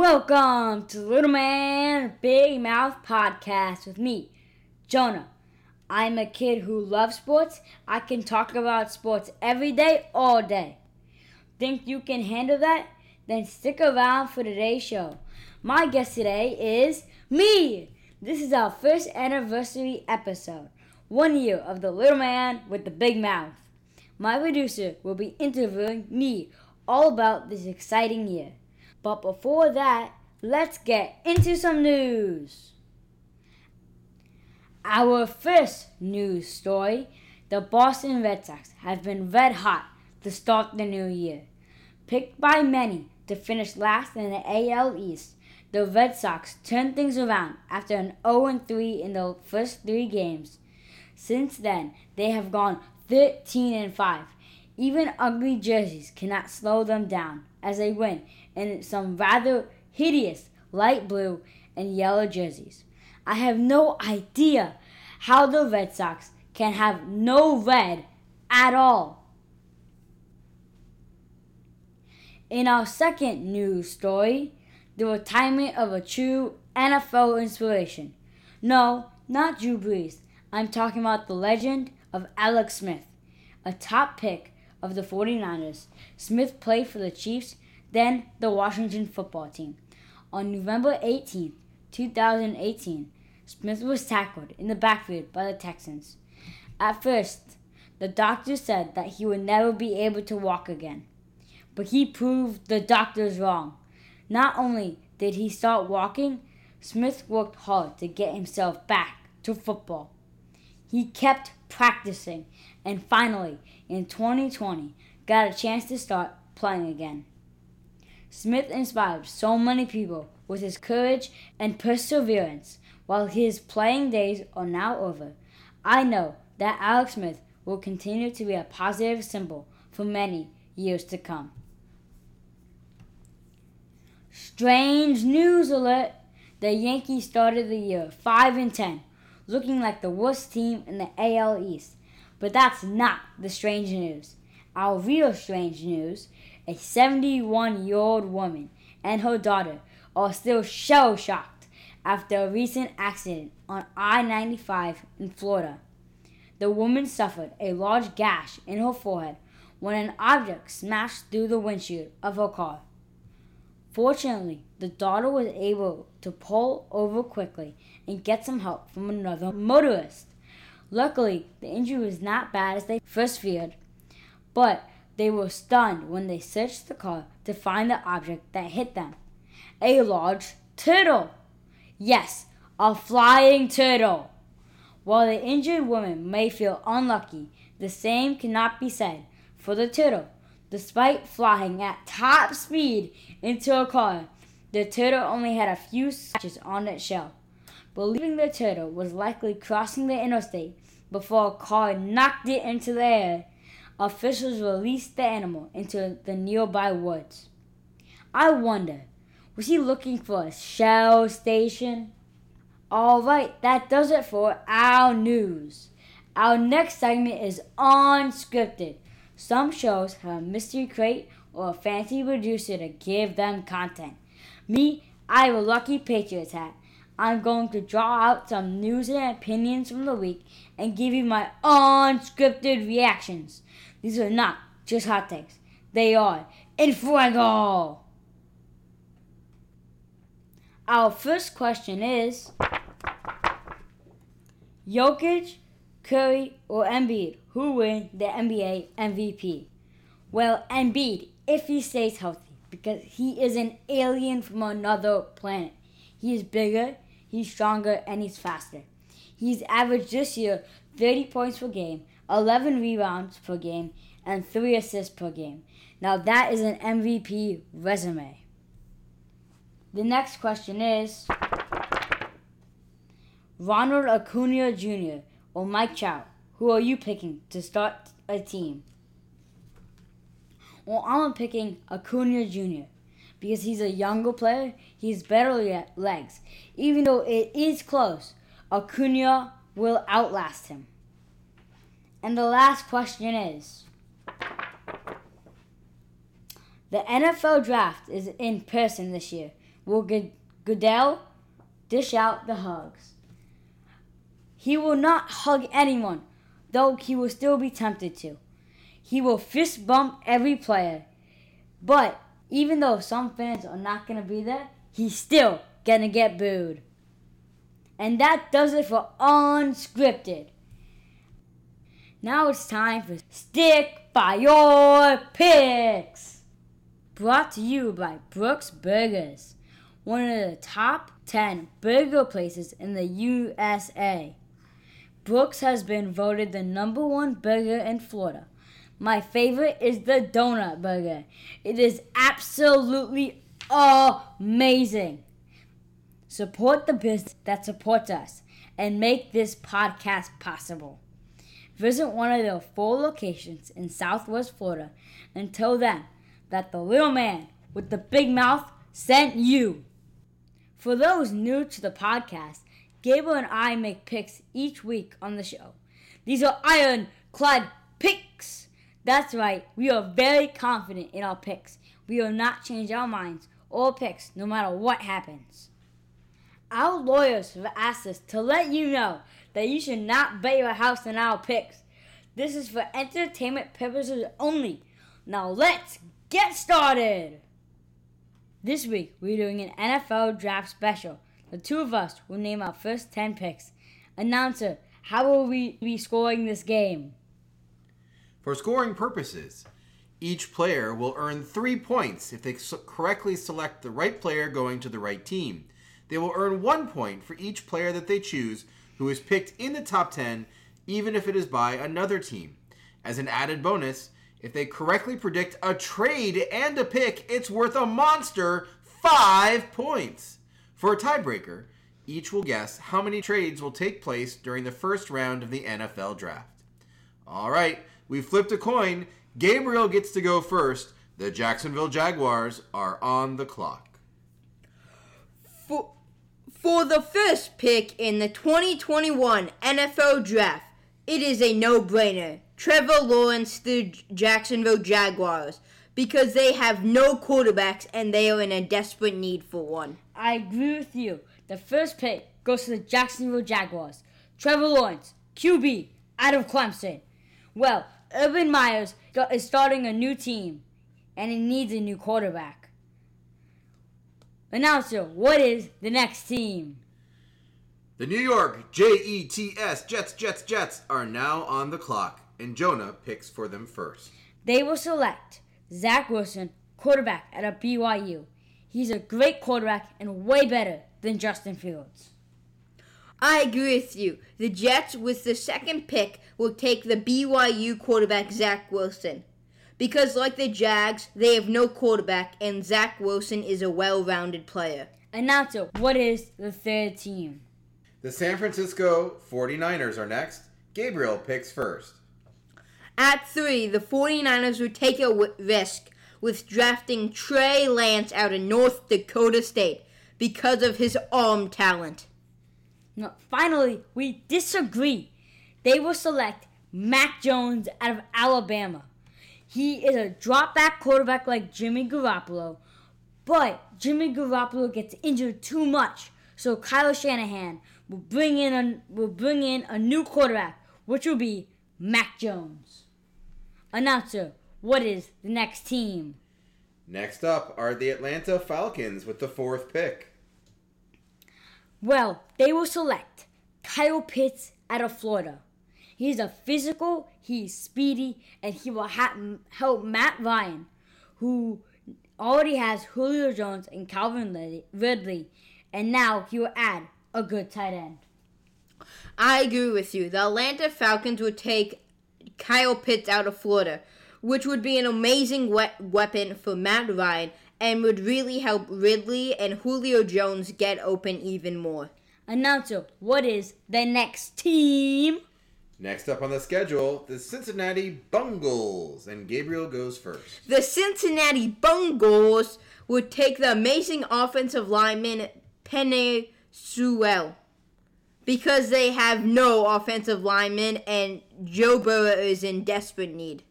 Welcome to Little Man Big Mouth Podcast with me, Jonah. I'm a kid who loves sports. I can talk about sports every day, all day. Think you can handle that? Then stick around for today's show. My guest today is me. This is our first anniversary episode. One year of the little man with the big mouth. My producer will be interviewing me all about this exciting year. But before that, let's get into some news. Our first news story the Boston Red Sox have been red hot to start the new year. Picked by many to finish last in the AL East, the Red Sox turned things around after an 0 3 in the first three games. Since then, they have gone 13 and 5. Even ugly jerseys cannot slow them down as they win in some rather hideous light blue and yellow jerseys. I have no idea how the Red Sox can have no red at all. In our second news story, the retirement of a true NFL inspiration. No, not Drew Brees. I'm talking about the legend of Alex Smith, a top pick of the 49ers. Smith played for the Chiefs, then the Washington football team. On November 18, 2018, Smith was tackled in the backfield by the Texans. At first, the doctors said that he would never be able to walk again. But he proved the doctors wrong. Not only did he start walking, Smith worked hard to get himself back to football. He kept practicing and finally, in 2020, got a chance to start playing again. Smith inspired so many people with his courage and perseverance. While his playing days are now over, I know that Alex Smith will continue to be a positive symbol for many years to come. Strange news alert! The Yankees started the year 5 and 10 looking like the worst team in the AL East. But that's not the strange news. Our real strange news a 71 year old woman and her daughter are still shell shocked after a recent accident on I 95 in Florida. The woman suffered a large gash in her forehead when an object smashed through the windshield of her car. Fortunately, the daughter was able to pull over quickly and get some help from another motorist. Luckily, the injury was not bad as they first feared, but they were stunned when they searched the car to find the object that hit them a large turtle. Yes, a flying turtle. While the injured woman may feel unlucky, the same cannot be said for the turtle. Despite flying at top speed into a car, the turtle only had a few scratches on its shell. Believing the turtle was likely crossing the interstate before a car knocked it into the air, officials released the animal into the nearby woods. I wonder, was he looking for a shell station? Alright, that does it for our news. Our next segment is unscripted. Some shows have a mystery crate or a fancy producer to give them content. Me, I have a lucky Patriots hat. I'm going to draw out some news and opinions from the week and give you my unscripted reactions. These are not just hot takes, they are in fuego. Our first question is Jokic, Curry, or Embiid who win the NBA MVP? Well, Embiid, if he stays healthy, because he is an alien from another planet. He is bigger, he's stronger, and he's faster. He's averaged this year 30 points per game, 11 rebounds per game, and 3 assists per game. Now that is an MVP resume. The next question is Ronald Acuna Jr. or Mike Trout who are you picking to start a team? Well, I'm picking Acuna Jr. because he's a younger player. He's better at legs. Even though it is close, Acuna will outlast him. And the last question is The NFL draft is in person this year. will Goodell dish out the hugs. He will not hug anyone, though he will still be tempted to. He will fist bump every player. But even though some fans are not going to be there, he's still going to get booed. And that does it for Unscripted. Now it's time for Stick by Your Picks. Brought to you by Brooks Burgers, one of the top 10 burger places in the USA. Brooks has been voted the number one burger in Florida. My favorite is the donut burger. It is absolutely amazing. Support the business that supports us and make this podcast possible. Visit one of their four locations in Southwest Florida and tell them that the little man with the big mouth sent you. For those new to the podcast, Gabriel and I make picks each week on the show. These are ironclad picks. That's right, we are very confident in our picks. We will not change our minds or picks no matter what happens. Our lawyers have asked us to let you know that you should not bet your house on our picks. This is for entertainment purposes only. Now let's get started! This week we're doing an NFL draft special. The two of us will name our first 10 picks. Announcer, how will we be scoring this game? For scoring purposes, each player will earn three points if they correctly select the right player going to the right team. They will earn one point for each player that they choose who is picked in the top 10, even if it is by another team. As an added bonus, if they correctly predict a trade and a pick, it's worth a monster five points. For a tiebreaker, each will guess how many trades will take place during the first round of the NFL draft. All right, we flipped a coin. Gabriel gets to go first. The Jacksonville Jaguars are on the clock. For the first pick in the 2021 NFL Draft, it is a no brainer. Trevor Lawrence, the Jacksonville Jaguars because they have no quarterbacks and they are in a desperate need for one. I agree with you. The first pick goes to the Jacksonville Jaguars. Trevor Lawrence, QB, out of Clemson. Well, Urban Myers is starting a new team, and he needs a new quarterback. Announcer, what is the next team? The New York Jets, Jets, Jets, Jets are now on the clock, and Jonah picks for them first. They will select Zach Wilson, quarterback at a BYU. He's a great quarterback and way better than Justin Fields. I agree with you. The Jets, with the second pick, will take the BYU quarterback Zach Wilson. Because, like the Jags, they have no quarterback, and Zach Wilson is a well rounded player. Announcer, what is the third team? The San Francisco 49ers are next. Gabriel picks first. At three, the 49ers would take a risk with drafting Trey Lance out of North Dakota State because of his arm talent. No, finally, we disagree. They will select Mac Jones out of Alabama. He is a drop back quarterback like Jimmy Garoppolo, but Jimmy Garoppolo gets injured too much. So Kyle Shanahan will bring in a will bring in a new quarterback, which will be Mac Jones. Announcer, what is the next team? Next up are the Atlanta Falcons with the fourth pick. Well, they will select Kyle Pitts out of Florida. He's a physical, he's speedy, and he will ha- help Matt Ryan, who already has Julio Jones and Calvin Ridley, and now he will add a good tight end. I agree with you. The Atlanta Falcons would take Kyle Pitts out of Florida, which would be an amazing we- weapon for Matt Ryan and would really help Ridley and Julio Jones get open even more. Announcer, what is the next team? Next up on the schedule, the Cincinnati Bungles, and Gabriel goes first. The Cincinnati Bungles would take the amazing offensive lineman Penei Sewell because they have no offensive lineman and Joe Burrow is in desperate need.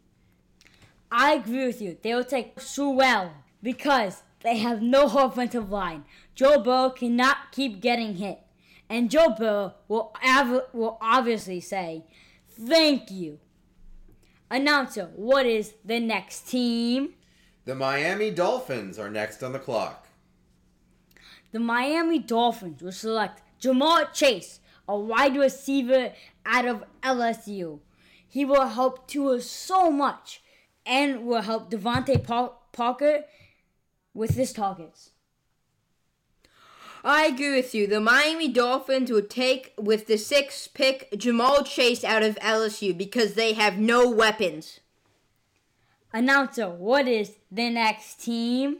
I agree with you. They will take Sewell because they have no offensive line. Joe Burrow cannot keep getting hit. And Joe Burrow will, av- will obviously say, Thank you. Announcer, what is the next team? The Miami Dolphins are next on the clock. The Miami Dolphins will select Ja'Marr Chase, a wide receiver out of LSU. He will help Tua so much and will help DeVante Parker with his targets. I agree with you. The Miami Dolphins would take with the sixth pick Jamal Chase out of LSU because they have no weapons. Announcer, what is the next team?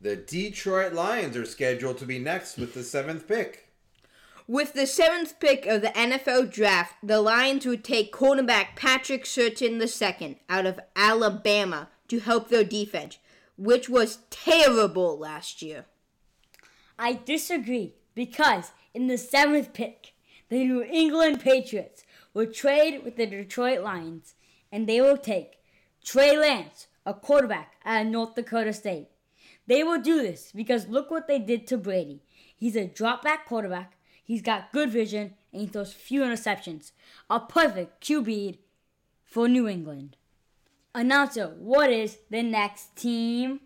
The Detroit Lions are scheduled to be next with the seventh pick. With the seventh pick of the NFL draft, the Lions would take cornerback Patrick Surtain II out of Alabama to help their defense, which was terrible last year. I disagree because in the seventh pick, the New England Patriots will trade with the Detroit Lions and they will take Trey Lance, a quarterback at North Dakota State. They will do this because look what they did to Brady. He's a drop back quarterback, he's got good vision, and he throws few interceptions. A perfect QB for New England. Announcer, what is the next team?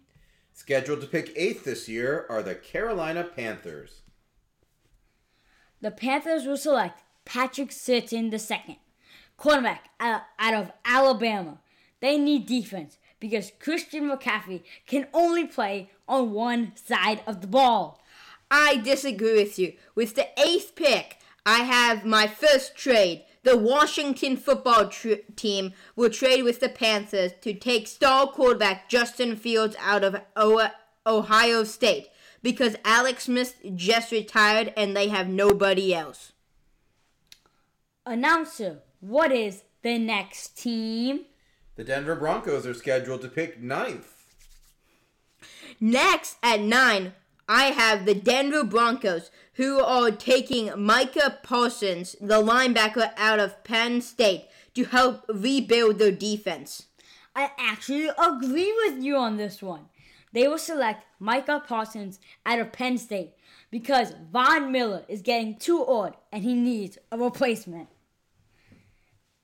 Scheduled to pick eighth this year are the Carolina Panthers. The Panthers will select Patrick Surtain II, quarterback out out of Alabama. They need defense because Christian McCaffrey can only play on one side of the ball. I disagree with you. With the eighth pick, I have my first trade. The Washington football tr- team will trade with the Panthers to take star quarterback Justin Fields out of o- Ohio State because Alex Smith just retired and they have nobody else. Announcer, what is the next team? The Denver Broncos are scheduled to pick ninth. Next at nine, I have the Denver Broncos, who are taking Micah Parsons, the linebacker out of Penn State, to help rebuild their defense. I actually agree with you on this one. They will select Micah Parsons out of Penn State because Von Miller is getting too old and he needs a replacement.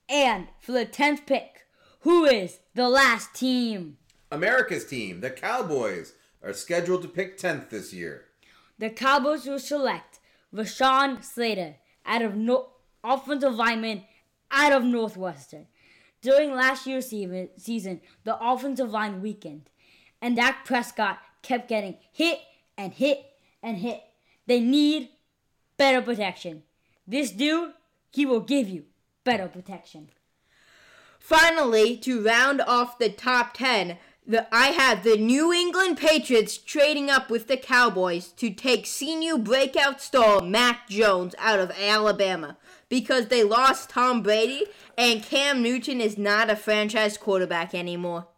And for the 10th pick, who is the last team? America's team, the Cowboys, are scheduled to pick 10th this year. The Cowboys will select Rashawn Slater out of no- offensive lineman out of Northwestern. During last year's season, the offensive line weakened, and Dak Prescott kept getting hit and hit and hit. They need better protection. This dude, he will give you better protection. Finally, to round off the top 10, the, I have the New England Patriots trading up with the Cowboys to take senior breakout star Mac Jones out of Alabama because they lost Tom Brady and Cam Newton is not a franchise quarterback anymore.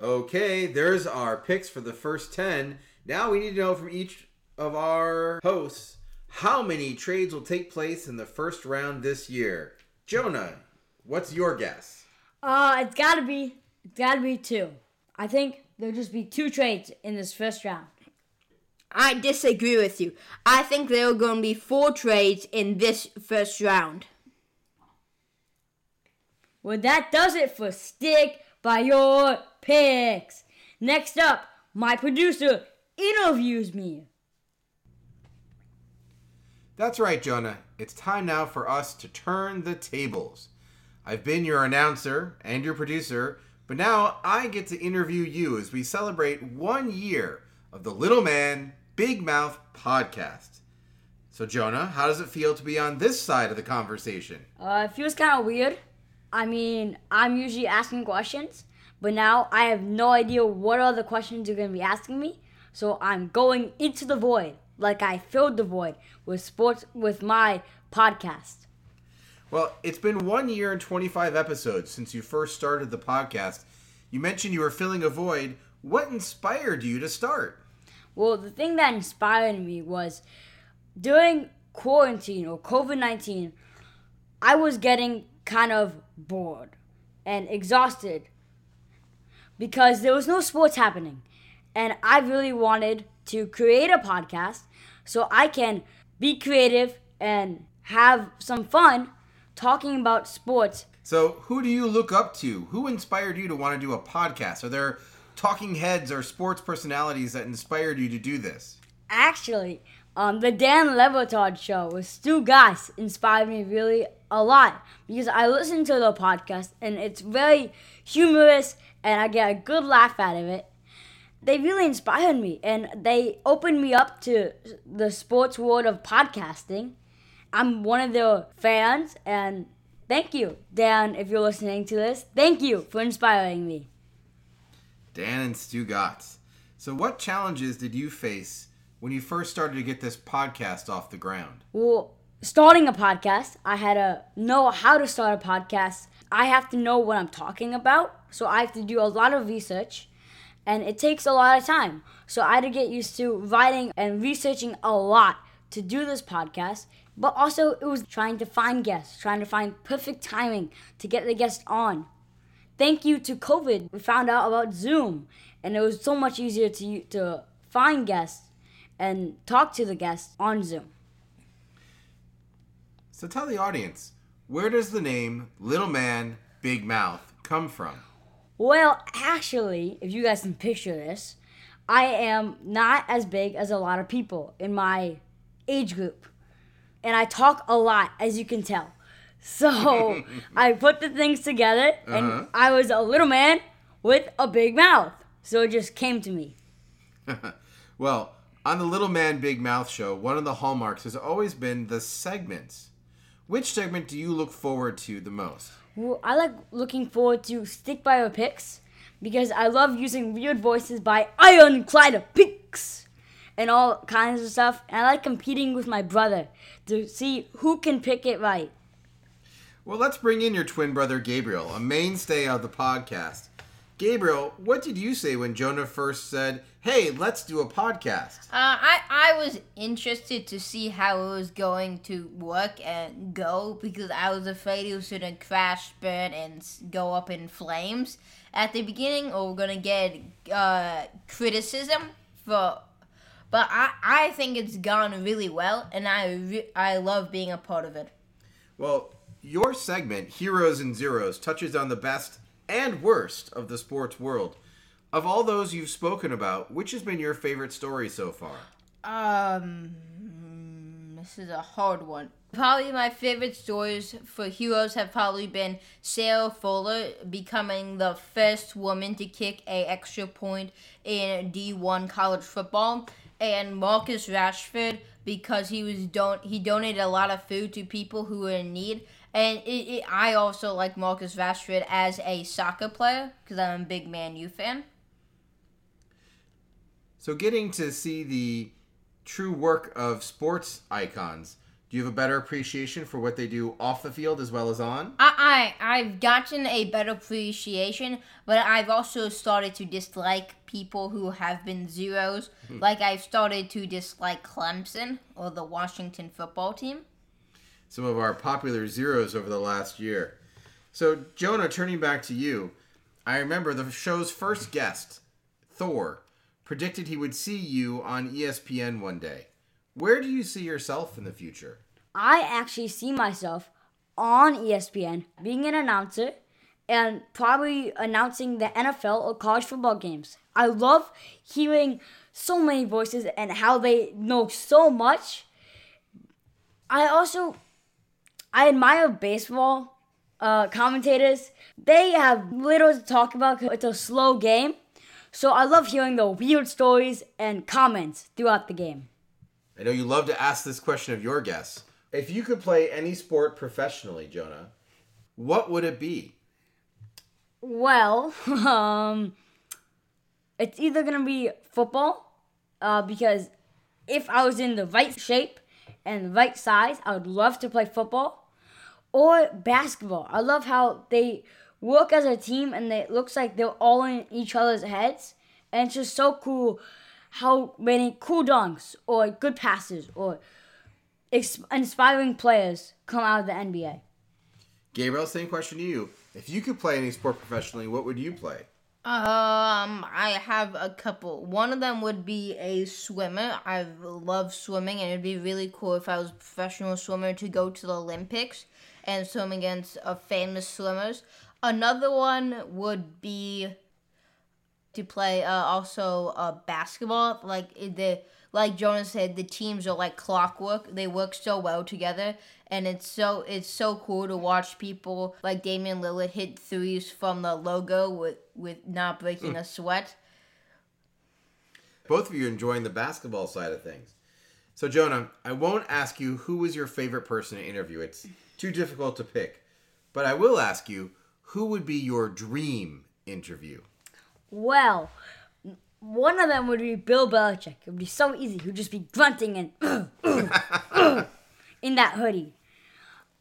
Okay, there's our picks for the first 10. Now we need to know from each of our hosts how many trades will take place in the first round this year. Jonah, what's your guess? Uh, it's gotta be, it's gotta be two. I think there'll just be two trades in this first round. I disagree with you. I think there are going to be four trades in this first round. Well, that does it for Stick by Your Picks. Next up, my producer interviews me. That's right, Jonah. It's time now for us to turn the tables. I've been your announcer and your producer, but now I get to interview you as we celebrate one year of the Little Man, Big Mouth podcast. So, Jonah, how does it feel to be on this side of the conversation? Uh, it feels kind of weird. I mean, I'm usually asking questions, but now I have no idea what other questions you're going to be asking me. So I'm going into the void, like I filled the void with sports with my podcast. Well, it's been one year and 25 episodes since you first started the podcast. You mentioned you were filling a void. What inspired you to start? Well, the thing that inspired me was during quarantine or COVID 19, I was getting kind of bored and exhausted because there was no sports happening. And I really wanted to create a podcast so I can be creative and have some fun talking about sports. So, who do you look up to? Who inspired you to want to do a podcast? Are there talking heads or sports personalities that inspired you to do this? Actually, um, the Dan Le Batard show with Stu Gotz inspired me really a lot because I listen to the podcast and it's very humorous and I get a good laugh out of it. They really inspired me and they opened me up to the sports world of podcasting. I'm one of their fans and thank you, Dan, if you're listening to this. Thank you for inspiring me. Dan and Stu Gotz. So, what challenges did you face when you first started to get this podcast off the ground? Well, starting a podcast, I had to know how to start a podcast. I have to know what I'm talking about, so I have to do a lot of research, and it takes a lot of time. So I had to get used to writing and researching a lot to do this podcast, but also it was trying to find guests, trying to find perfect timing to get the guest on. Thank you to COVID, we found out about Zoom, and it was so much easier to to find guests and talk to the guests on Zoom. So tell the audience, where does the name Little Man, Big Mouth come from? Well, actually, if you guys can picture this, I am not as big as a lot of people in my age group. And I talk a lot, as you can tell. So I put the things together, and Uh-huh. I was a little man with a big mouth. So it just came to me. Well, on the Little Man, Big Mouth show, one of the hallmarks has always been the segments. Which segment do you look forward to the most? Well, I like looking forward to Stick by Your Picks because I love using weird voices by Ironclad Picks and all kinds of stuff. And I like competing with my brother to see who can pick it right. Well, let's bring in your twin brother Gabriel, a mainstay of the podcast. Gabriel, what did you say when Jonah first said, "Hey, let's do a podcast"? Uh, I I was interested to see how it was going to work and go because I was afraid it was gonna crash, burn, and go up in flames at the beginning, or we're gonna get uh, criticism for. But I I think it's gone really well, and I re- I love being a part of it. Well, your segment, Heroes and Zeros, touches on the best and worst of the sports world. Of all those you've spoken about, which has been your favorite story so far? Um, this is a hard one. Probably my favorite stories for heroes have probably been Sarah Fuller becoming the first woman to kick a extra point in D1 college football, and Marcus Rashford because he was don he donated a lot of food to people who were in need. And it, it, I also like Marcus Rashford as a soccer player because I'm a big Man U fan. So, getting to see the true work of sports icons, do you have a better appreciation for what they do off the field as well as on? I, I I've gotten a better appreciation, but I've also started to dislike people who have been zeros. Hmm. Like I've started to dislike Clemson or the Washington football team. Some of our popular zeros over the last year. So, Jonah, turning back to you, I remember the show's first guest, Thor, predicted he would see you on ESPN one day. Where do you see yourself in the future? I actually see myself on ESPN being an announcer and probably announcing the NFL or college football games. I love hearing so many voices and how they know so much. I also I admire baseball uh, commentators. They have little to talk about 'cause it's a slow game. So I love hearing the weird stories and comments throughout the game. I know you love to ask this question of your guests. If you could play any sport professionally, Jonah, what would it be? Well, um, it's either gonna be football, uh, because if I was in the right shape and the right size, I would love to play football, or basketball. I love how they work as a team and it looks like they're all in each other's heads, and it's just so cool how many cool dunks or good passes or ex- inspiring players come out of the NBA. Gabriel, same question to you. If you could play any sport professionally, what would you play? Um, I have a couple. One of them would be a swimmer. I love swimming, and it'd be really cool if I was a professional swimmer to go to the Olympics and swim against uh, famous swimmers. Another one would be to play uh, also uh, basketball. Like the like Jonas said, the teams are like clockwork. They work so well together, and it's so it's so cool to watch people like Damian Lillard hit threes from the logo with with not breaking a sweat. Both of you enjoying the basketball side of things. So, Jonah, I won't ask you who was your favorite person to interview. It's too difficult to pick. But I will ask you who would be your dream interview? Well, one of them would be Bill Belichick. It would be so easy. He'd just be grunting and in that hoodie.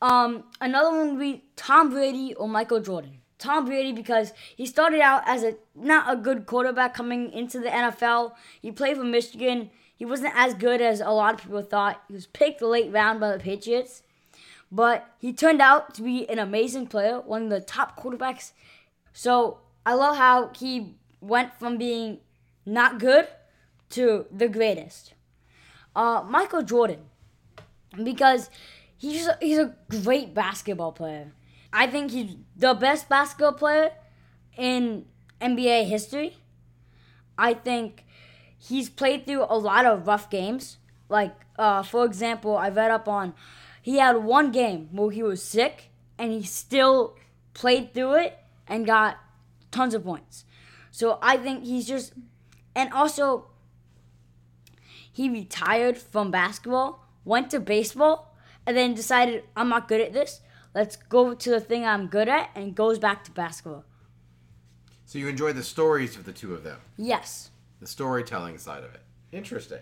Um, another one would be Tom Brady or Michael Jordan. Tom Brady because he started out as a not a good quarterback coming into the NFL. He played for Michigan. He wasn't as good as a lot of people thought. He was picked late round by the Patriots, but he turned out to be an amazing player, one of the top quarterbacks. So I love how he went from being not good to the greatest. Uh, Michael Jordan, because he's a, he's a great basketball player. I think he's the best basketball player in NBA history. I think he's played through a lot of rough games. Like, uh, for example, I read up on he had one game where he was sick and he still played through it and got tons of points. So I think he's just, and also he retired from basketball, went to baseball, and then decided I'm not good at this. Let's go to the thing I'm good at, and goes back to basketball. So you enjoy the stories of the two of them, Yes. the storytelling side of it. Interesting.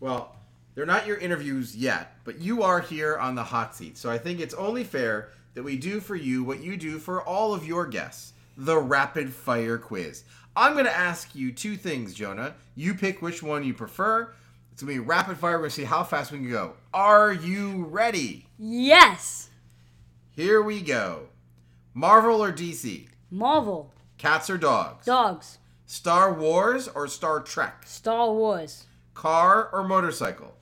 Well, they're not your interviews yet, but you are here on the hot seat. So I think it's only fair that we do for you what you do for all of your guests the rapid fire quiz. I'm going to ask you two things, Jonah. You pick which one you prefer. It's going to be rapid fire. We're going to see how fast we can go. Are you ready? Yes. Here we go. Marvel or DC? Marvel. Cats or dogs? Dogs. Star Wars or Star Trek? Star Wars. Car or motorcycle?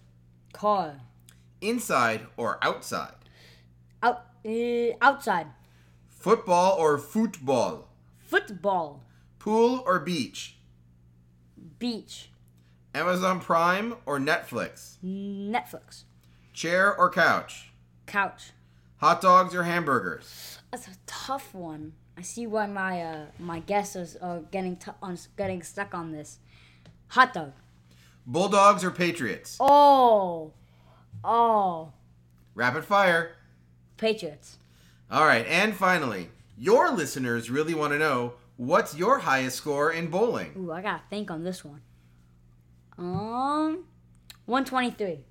Car. Inside or outside? Out. Uh, outside. Football or football? Football. Pool or beach? Beach. Amazon Prime or Netflix? Netflix. Chair or couch? Couch. Hot dogs or hamburgers? That's a tough one. I see why my uh, my guesses are getting t- on getting stuck on this. Hot dog. Bulldogs or Patriots? Oh, oh, Rapid fire. Patriots. All right, and finally, your listeners really want to know what's your highest score in bowling? Ooh, I gotta think on this one. Um, one twenty three.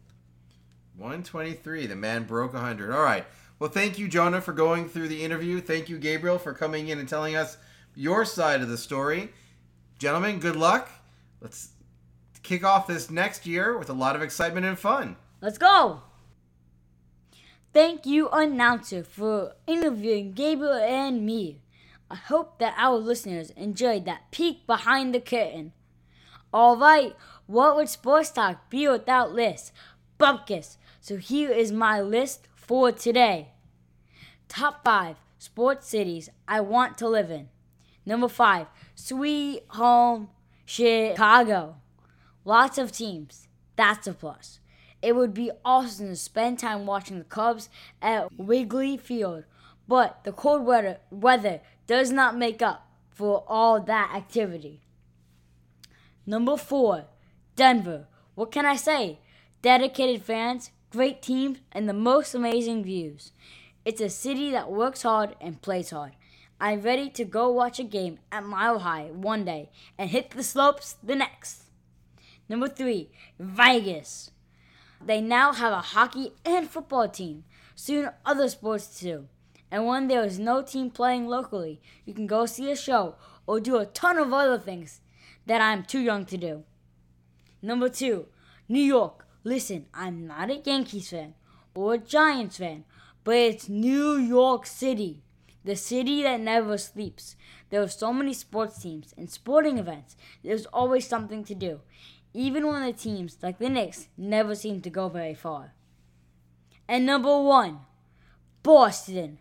123. The man broke 100. All right. Well, thank you, Jonah, for going through the interview. Thank you, Gabriel, for coming in and telling us your side of the story. Gentlemen, good luck. Let's kick off this next year with a lot of excitement and fun. Let's go. Thank you, announcer, for interviewing Gabriel and me. I hope that our listeners enjoyed that peek behind the curtain. All right, what would sports talk be without lists? Bupkis. So here is my list for today. Top five sports cities I want to live in. Number five, sweet home Chicago. Lots of teams. That's a plus. It would be awesome to spend time watching the Cubs at Wrigley Field, but the cold weather, weather does not make up for all that activity. Number four, Denver. What can I say? Dedicated fans, great teams, and the most amazing views. It's a city that works hard and plays hard. I'm ready to go watch a game at Mile High one day and hit the slopes the next. Number three, Vegas. They now have a hockey and football team, soon other sports too. And when there is no team playing locally, you can go see a show or do a ton of other things that I'm too young to do. Number two, New York. Listen, I'm not a Yankees fan or a Giants fan, but it's New York City. the city that never sleeps. There are so many sports teams and sporting events. There's always something to do, even when the teams, like the Knicks, never seem to go very far. And number one, Boston.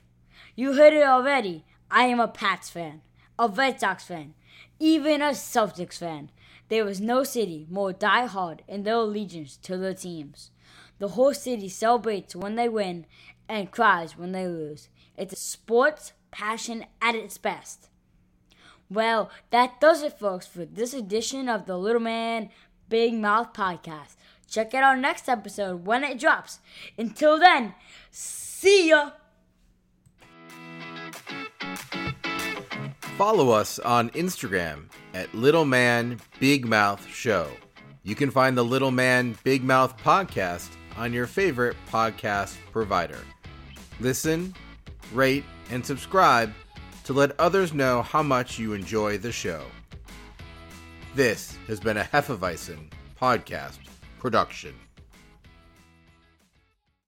You heard it already. I am a Pats fan, a Red Sox fan, even a Celtics fan. There is no city more die-hard in their allegiance to their teams. The whole city celebrates when they win and cries when they lose. It's a sports passion at its best. Well, that does it, folks, for this edition of the Little Man Big Mouth podcast. Check out our next episode when it drops. Until then, see ya! Follow us on Instagram at Little Man Big Mouth Show. You can find the Little Man Big Mouth podcast on your favorite podcast provider. Listen, rate, and subscribe to let others know how much you enjoy the show. This has been a Hefeweizen podcast production.